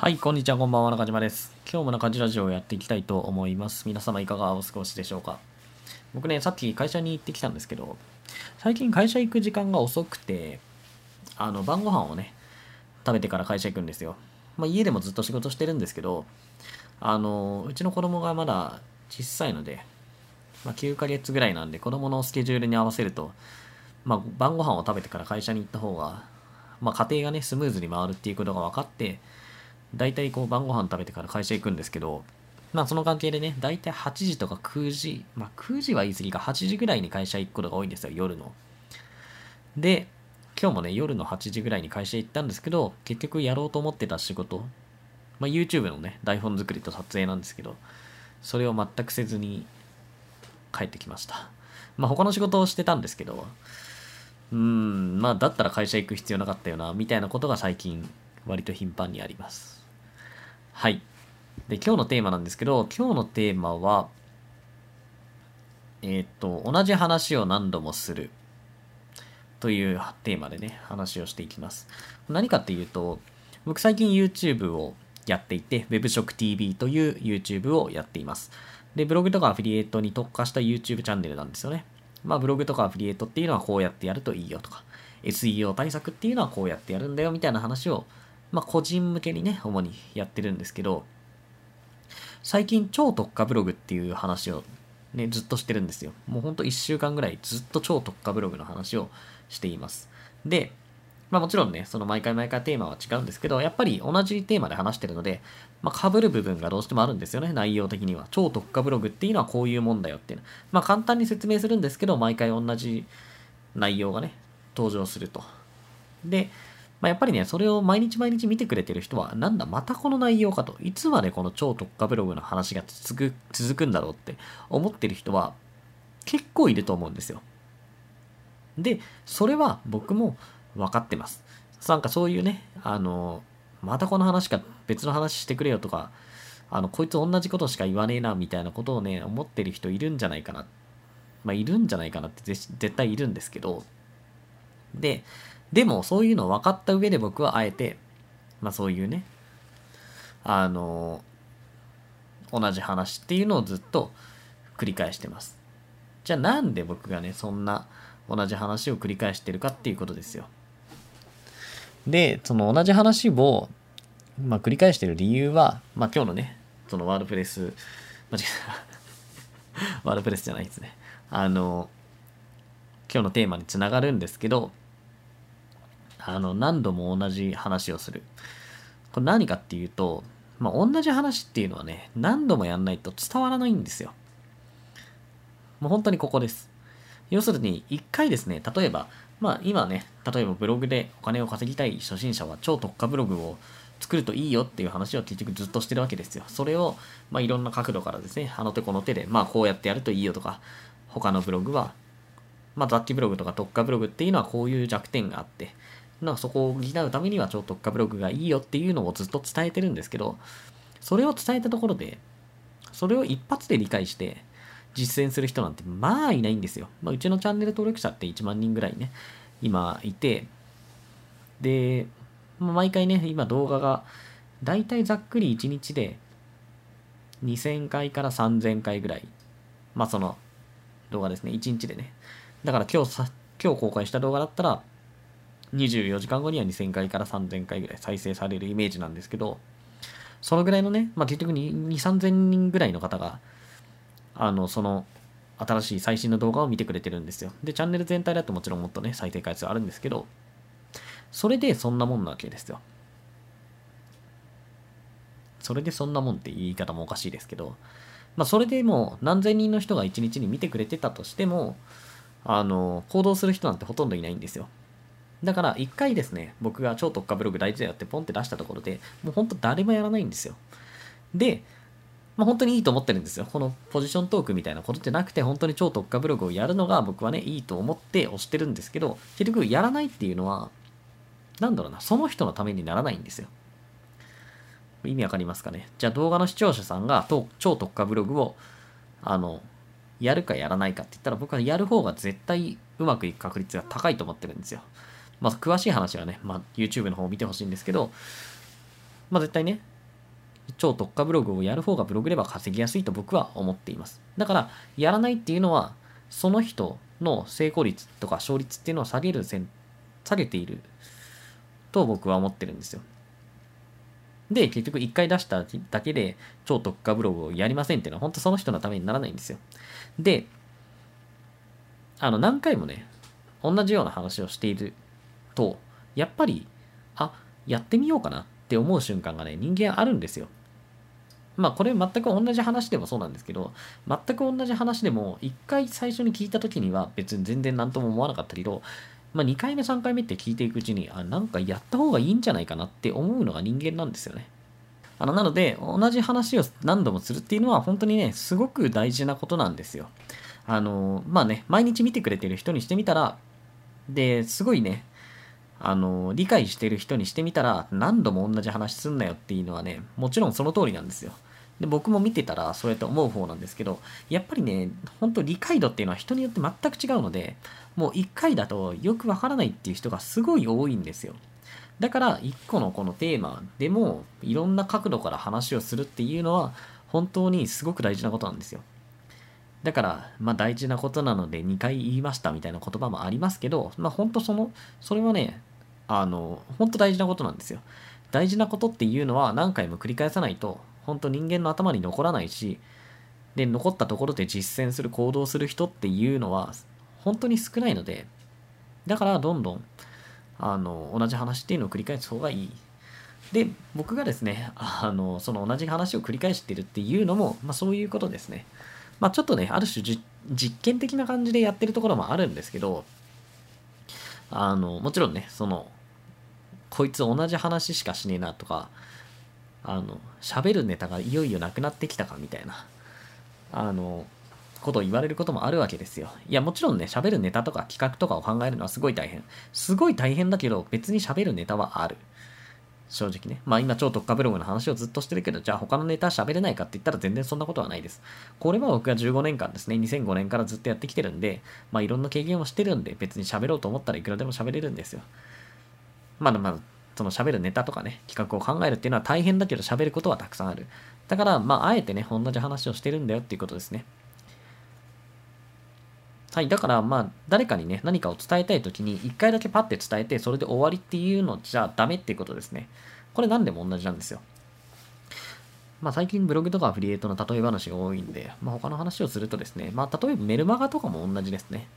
はい、こんにちは、こんばんは、中島です。今日も中島ラジオをやっていきたいと思います。皆様いかがお過ごしでしょうか僕ね、さっき会社に行ってきたんですけど、最近会社行く時間が遅くて、あの、晩ご飯をね、食べてから会社行くんですよ。まあ、家でもずっと仕事してるんですけど、あの、うちの子供がまだ小さいので、まあ、9ヶ月ぐらいなんで、子供のスケジュールに合わせると、まあ、晩ご飯を食べてから会社に行った方が、まあ、家庭がね、スムーズに回るっていうことが分かって、大体こう晩ご飯食べてから会社行くんですけど、まあその関係でね、大体8時とか9時、まあ9時は言い過ぎか、8時ぐらいに会社行くことが多いんですよ、夜の。で、今日もね、夜の8時ぐらいに会社行ったんですけど、結局やろうと思ってた仕事、まあ YouTube のね、台本作りと撮影なんですけど、それを全くせずに帰ってきました。まあ他の仕事をしてたんですけど、うーん、まあだったら会社行く必要なかったよな、みたいなことが最近割と頻繁にあります。はい。で、今日のテーマなんですけど、今日のテーマは、えーっと、同じ話を何度もするというテーマでね、話をしていきます。何かっていうと、僕最近 YouTube をやっていて、WebShockTV という YouTube をやっています。で、ブログとかアフィリエイトに特化した YouTube チャンネルなんですよね。まあ、ブログとかアフィリエイトっていうのはこうやってやるといいよとか、SEO 対策っていうのはこうやってやるんだよみたいな話を、まあ、個人向けにね、主にやってるんですけど、最近超特化ブログっていう話をね、ずっとしてるんですよ。もうほんと1週間ぐらいずっと超特化ブログの話をしています。で、まあもちろんね、その毎回毎回テーマは違うんですけど、やっぱり同じテーマで話してるので、まあ被る部分がどうしてもあるんですよね、内容的には。超特化ブログっていうのはこういうもんだよっていうの。まあ簡単に説明するんですけど、毎回同じ内容がね、登場すると。で、まあ、やっぱりね、それを毎日毎日見てくれてる人は、なんだ、またこの内容かと、いつまでこの超特化ブログの話が続く、続くんだろうって思ってる人は、結構いると思うんですよ。で、それは僕も分かってます。なんかそういうね、あの、またこの話か別の話してくれよとか、あの、こいつ同じことしか言わねえな、みたいなことをね、思ってる人いるんじゃないかな。まあ、いるんじゃないかなって絶絶対いるんですけど、で、でもそういうのを分かった上で僕はあえて、まあそういうね、あの、同じ話っていうのをずっと繰り返してます。じゃあなんで僕がね、そんな同じ話を繰り返してるかっていうことですよ。で、その同じ話を、まあ、繰り返してる理由は、まあ今日のね、そのワードプレス、間違えた。ワードプレスじゃないですね。あの、今日のテーマにつながるんですけど、あの、何度も同じ話をする。これ何かっていうと、まあ、同じ話っていうのはね、何度もやんないと伝わらないんですよ。もう本当にここです。要するに、一回ですね、例えば、まあ今ね、例えばブログでお金を稼ぎたい初心者は超特化ブログを作るといいよっていう話を結局ずっとしてるわけですよ。それを、まあいろんな角度からですね、あの手この手で、まあこうやってやるといいよとか、他のブログは、まあ雑記ブログとか特化ブログっていうのはこういう弱点があって、なんかそこを補うためには超特化ブログがいいよっていうのをずっと伝えてるんですけど、それを伝えたところで、それを一発で理解して実践する人なんてまあいないんですよ。まあ、うちのチャンネル登録者って1万人ぐらいね、今いて、で、毎回ね、今動画が、だいたいざっくり1日で2000回から3000回ぐらい。まあその動画ですね、1日でね。だから今日さ、今日公開した動画だったら、24時間後には2000回から3000回ぐらい再生されるイメージなんですけど、そのぐらいのね、まあ、結局2、3000人ぐらいの方が、あの、その、新しい最新の動画を見てくれてるんですよ。で、チャンネル全体だともちろんもっとね、再生回数あるんですけど、それでそんなもんなわけですよ。それでそんなもんって言い方もおかしいですけど、まあ、それでも何千人の人が1日に見てくれてたとしても、あの、行動する人なんてほとんどいないんですよ。だから一回ですね、僕が超特化ブログ大事だよってポンって出したところで、もう本当誰もやらないんですよ。で、まあ、本当にいいと思ってるんですよ。このポジショントークみたいなことじゃなくて、本当に超特化ブログをやるのが僕はね、いいと思って押してるんですけど、結局やらないっていうのは、なんだろうな、その人のためにならないんですよ。意味わかりますかね？じゃあ動画の視聴者さんが超特化ブログを、あの、やるかやらないかって言ったら僕はやる方が絶対うまくいく確率が高いと思ってるんですよ。まあ、詳しい話はね、まあ、YouTube の方を見てほしいんですけど、まあ絶対ね、超特化ブログをやる方がブログでは稼ぎやすいと僕は思っています。だから、やらないっていうのは、その人の成功率とか勝率っていうのを下げる下げていると僕は思ってるんですよ。で、結局1回出しただけで超特化ブログをやりませんっていうのは本当その人のためにならないんですよ。で、あの何回もね、同じような話をしていると、やっぱり、あ、やってみようかなって思う瞬間がね、人間あるんですよ。まあこれ全く同じ話でもそうなんですけど、全く同じ話でも、1回最初に聞いた時には別に全然何とも思わなかったけど、まあ、2回目、3回目って聞いていくうちに、あ、なんかやった方がいいんじゃないかなって思うのが人間なんですよね。あの、なので、同じ話を何度もするっていうのは、本当にね、すごく大事なことなんですよ。あの、まあね、毎日見てくれてる人にしてみたら、で、すごいね、あの、理解してる人にしてみたら、何度も同じ話すんなよっていうのはね、もちろんその通りなんですよ。で、僕も見てたらそうやって思う方なんですけど、やっぱりね、本当理解度っていうのは人によって全く違うので、もう1回だとよくわからないっていう人がすごい多いんですよ。だから1個のこのテーマでもいろんな角度から話をするっていうのは本当にすごく大事なことなんですよ。だから、まあ大事なことなので2回言いましたみたいな言葉もありますけど、まあ本当その、それはね、あの、本当大事なことなんですよ。大事なことっていうのは何回も繰り返さないと本当人間の頭に残らないし、で、残ったところで実践する、行動する人っていうのは、本当に少ないので、だからどんどん、あの、同じ話っていうのを繰り返す方がいい。で、僕がですね、あの、その同じ話を繰り返してるっていうのも、まあそういうことですね。まあちょっとね、ある種実験的な感じでやってるところもあるんですけど、あの、もちろんね、その、こいつ同じ話しかしねえなとか、あの喋るネタがいよいよなくなってきたかみたいなあのことを言われることもあるわけですよ。いや、もちろんね、喋るネタとか企画とかを考えるのはすごい大変。すごい大変だけど、別に喋るネタはある。正直ね。まあ今超特化ブログの話をずっとしてるけど、じゃあ他のネタ喋れないかって言ったら全然そんなことはないです。これは僕が15年間ですね、2005年からずっとやってきてるんで、まあいろんな経験をしてるんで、別に喋ろうと思ったらいくらでも喋れるんですよ。まだまだその喋るネタとかね、企画を考えるっていうのは大変だけど喋ることはたくさんある。だから、まあ、あえてね、同じ話をしてるんだよっていうことですね。はい。だから、まあ、誰かにね、何かを伝えたいときに、一回だけパッて伝えて、それで終わりっていうのじゃダメっていうことですね。これ何でも同じなんですよ。まあ、最近ブログとかアフリエイトの例え話が多いんで、まあ、他の話をするとですね、まあ、例えばメルマガとかも同じですね。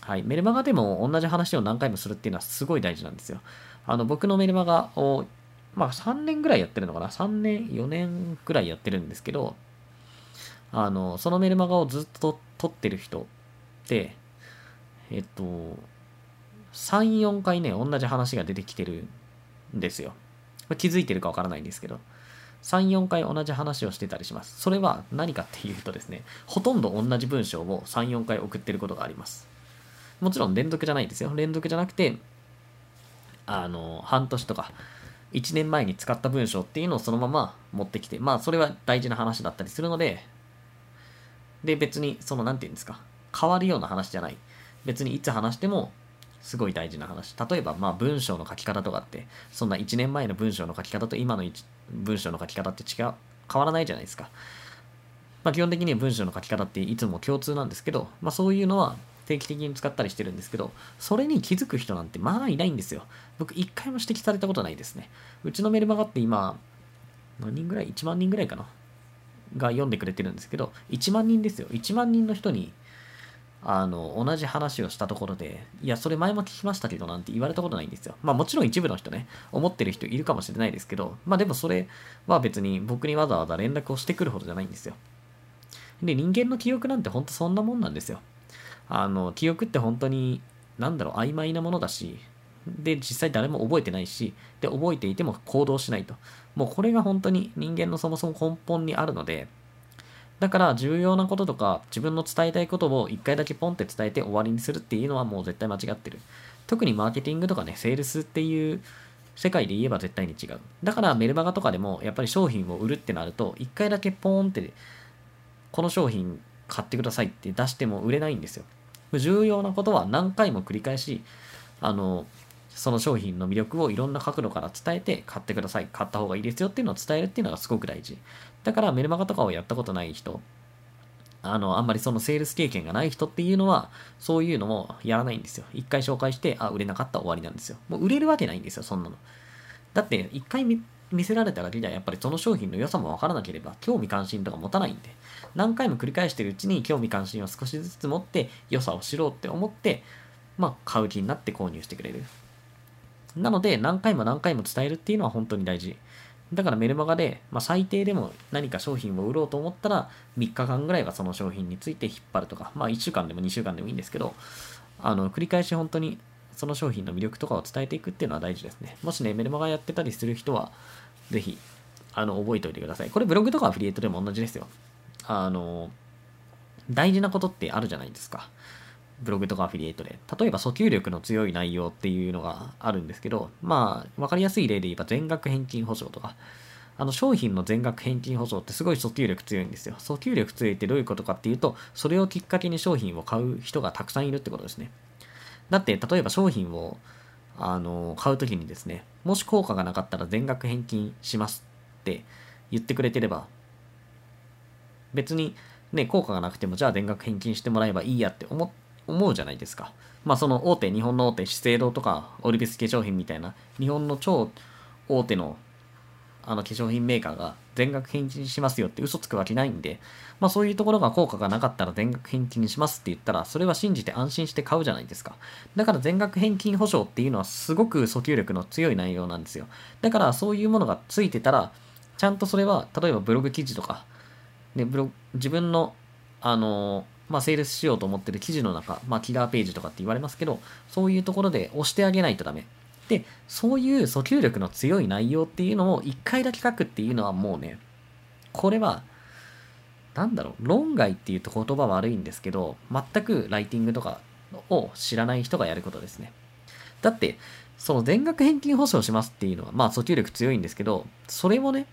はい。メルマガでも同じ話を何回もするっていうのはすごい大事なんですよ。あの、僕のメルマガを、まあ3年ぐらいやってるのかな ?3 年、4年ぐらいやってるんですけど、あの、そのメルマガをずっと撮ってる人って、えっと、3、4回ね、同じ話が出てきてるんですよ。気づいてるかわからないんですけど、3、4回同じ話をしてたりします。それは何かっていうとですね、ほとんど同じ文章を3、4回送ってることがあります。もちろん連続じゃないですよ。連続じゃなくて、あの、半年とか、1年前に使った文章っていうのをそのまま持ってきて、まあ、それは大事な話だったりするので、で、別に、その、なんて言うんですか、変わるような話じゃない。別にいつ話しても、すごい大事な話。例えば、まあ、文章の書き方とかって、そんな1年前の文章の書き方と今の文章の書き方って違う、変わらないじゃないですか。まあ、基本的には文章の書き方っていつも共通なんですけど、まあ、そういうのは定期的に使ったりしてるんですけど、それに気づく人なんてまあいないんですよ。僕一回も指摘されたことないですね。うちのメルマガって今、何人ぐらい ?1 万人ぐらいかな？が読んでくれてるんですけど、1万人ですよ。1万人の人に、あの、同じ話をしたところで、いや、それ前も聞きましたけどなんて言われたことないんですよ。まあもちろん一部の人ね、思ってる人いるかもしれないですけど、まあでもそれは別に僕にわざわざ連絡をしてくるほどじゃないんですよ。で、人間の記憶なんてほんとそんなもんなんですよ。あの、記憶って本当に、なんだろう、曖昧なものだし、で、実際誰も覚えてないし、で、覚えていても行動しないと。もうこれが本当に人間のそもそも根本にあるので、だから重要なこととか自分の伝えたいことを一回だけポンって伝えて終わりにするっていうのはもう絶対間違ってる。特にマーケティングとかね、セールスっていう世界で言えば絶対に違う。だからメルマガとかでもやっぱり商品を売るってなると、一回だけポーンってこの商品買ってくださいって出しても売れないんですよ。重要なことは何回も繰り返し、あの、その商品の魅力をいろんな角度から伝えて買ってください、買った方がいいですよっていうのを伝えるっていうのがすごく大事。だからメルマガとかをやったことない人、あの、あんまりそのセールス経験がない人っていうのは、そういうのもやらないんですよ。一回紹介して、あ、売れなかった終わりなんですよ。もう売れるわけないんですよ、そんなの。だって、一回見せられただけでは、やっぱりその商品の良さもわからなければ、興味関心とか持たないんで、何回も繰り返してるうちに興味関心を少しずつ持って、良さを知ろうって思って、まあ、買う気になって購入してくれる。なので、何回も何回も伝えるっていうのは本当に大事。だからメルマガで、まあ、最低でも何か商品を売ろうと思ったら、3日間ぐらいはその商品について引っ張るとか、まあ1週間でも2週間でもいいんですけど、あの、繰り返し本当にその商品の魅力とかを伝えていくっていうのは大事ですね。もしね、メルマガやってたりする人は、ぜひ、あの、覚えておいてください。これブログとかアフィリエイトでも同じですよ。あの、大事なことってあるじゃないですか。ブログとかアフィリエイトで。例えば訴求力の強い内容っていうのがあるんですけど、まあ、わかりやすい例で言えば全額返金保証とか、あの商品の全額返金保証ってすごい訴求力強いんですよ。訴求力強いってどういうことかっていうと、それをきっかけに商品を買う人がたくさんいるってことですね。だって、例えば商品をあの買うときにですね、もし効果がなかったら全額返金しますって言ってくれてれば、別にね、効果がなくても、じゃあ全額返金してもらえばいいやって思思うじゃないですか。まあその大手、日本の大手、資生堂とかオリビス化粧品みたいな、日本の超大手のあの化粧品メーカーが全額返金しますよって嘘つくわけないんで、まあそういうところが効果がなかったら全額返金しますって言ったら、それは信じて安心して買うじゃないですか。だから全額返金保証っていうのはすごく訴求力の強い内容なんですよ。だからそういうものがついてたら、ちゃんとそれは、例えばブログ記事とか、ね、ブロ自分の、あのまあ、セールスしようと思ってる記事の中、まあ、キラーページとかって言われますけど、そういうところで押してあげないとダメ。で、そういう訴求力の強い内容っていうのを一回だけ書くっていうのはもうね、これは、なんだろう、論外っていうと言葉悪いんですけど、全くライティングとかを知らない人がやることですね。だって、その全額返金保証しますっていうのは、まあ訴求力強いんですけど、それもね、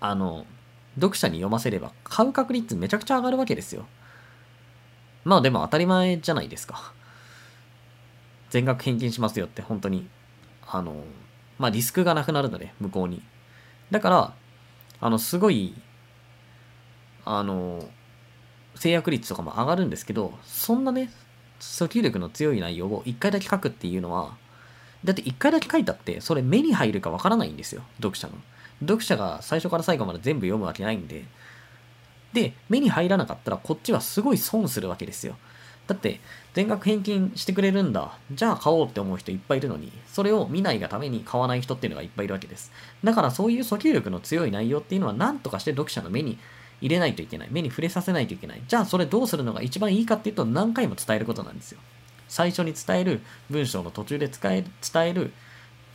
あの、読者に読ませれば買う確率めちゃくちゃ上がるわけですよ。まあでも当たり前じゃないですか。全額返金しますよって本当に、あの、まあリスクがなくなるので、向こうに。だから、あの、すごい、あの、制約率とかも上がるんですけど、そんなね、訴求力の強い内容を1回だけ書くっていうのは、だって1回だけ書いたって、それ目に入るかわからないんですよ、読者の。読者が最初から最後まで全部読むわけないんで、で、目に入らなかったらこっちはすごい損するわけですよ。だって、全額返金してくれるんだ。じゃあ買おうって思う人いっぱいいるのに、それを見ないがために買わない人っていうのがいっぱいいるわけです。だからそういう訴求力の強い内容っていうのは何とかして読者の目に入れないといけない。目に触れさせないといけない。じゃあそれどうするのが一番いいかっていうと何回も伝えることなんですよ。最初に伝える、文章の途中で伝え伝える、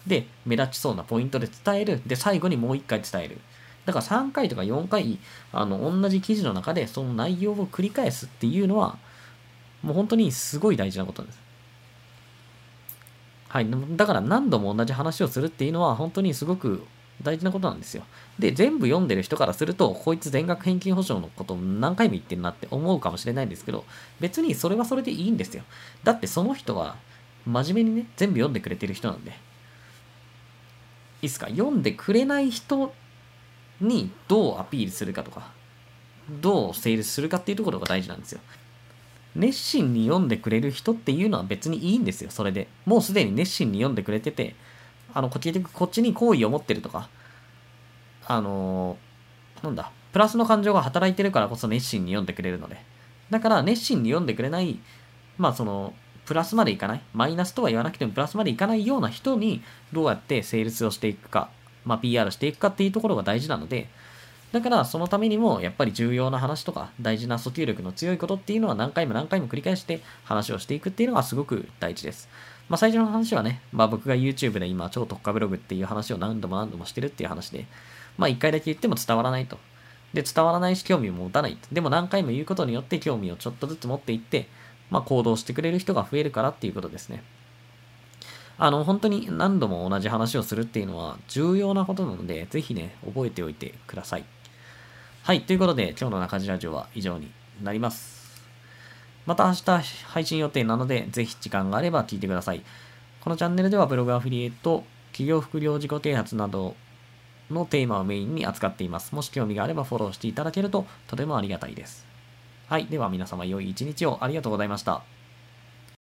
で、目立ちそうなポイントで伝える、で、最後にもう一回伝える。だから3回とか4回、あの、同じ記事の中でその内容を繰り返すっていうのは、もう本当にすごい大事なことです。はい。だから何度も同じ話をするっていうのは本当にすごく大事なことなんですよ。で、全部読んでる人からすると、こいつ全額返金保証のこと何回も言ってんなって思うかもしれないんですけど、別にそれはそれでいいんですよ。だってその人は真面目にね、全部読んでくれてる人なんで。いいすか？読んでくれない人にどうアピールするかとか、どう成立するかっていうところが大事なんですよ。熱心に読んでくれる人っていうのは別にいいんですよ、それで。もうすでに熱心に読んでくれてて、あの、結局こっちに好意を持ってるとか、あのー、なんだ、プラスの感情が働いてるからこそ熱心に読んでくれるので。だから熱心に読んでくれない、まあその、プラスまでいかない、マイナスとは言わなくてもプラスまでいかないような人にどうやってセールスをしていくかまあ、PR していくかっていうところが大事なので、だからそのためにもやっぱり重要な話とか大事な訴求力の強いことっていうのは何回も何回も繰り返して話をしていくっていうのがすごく大事です。まあ最初の話はね、まあ僕が YouTube で今超特化ブログっていう話を何度も何度もしてるっていう話で、まあ一回だけ言っても伝わらないと。で、伝わらないし興味も持たない。でも何回も言うことによって興味をちょっとずつ持っていって、まあ、行動してくれる人が増えるからっていうことですね。あの、本当に何度も同じ話をするっていうのは重要なことなので、ぜひね、覚えておいてください。はい、ということで、今日の中地ラジオは以上になります。また明日配信予定なので、ぜひ時間があれば聞いてください。このチャンネルではブログアフィリエイト、企業副業自己啓発などのテーマをメインに扱っています。もし興味があればフォローしていただけるととてもありがたいです。はい。では皆様良い一日をありがとうございました。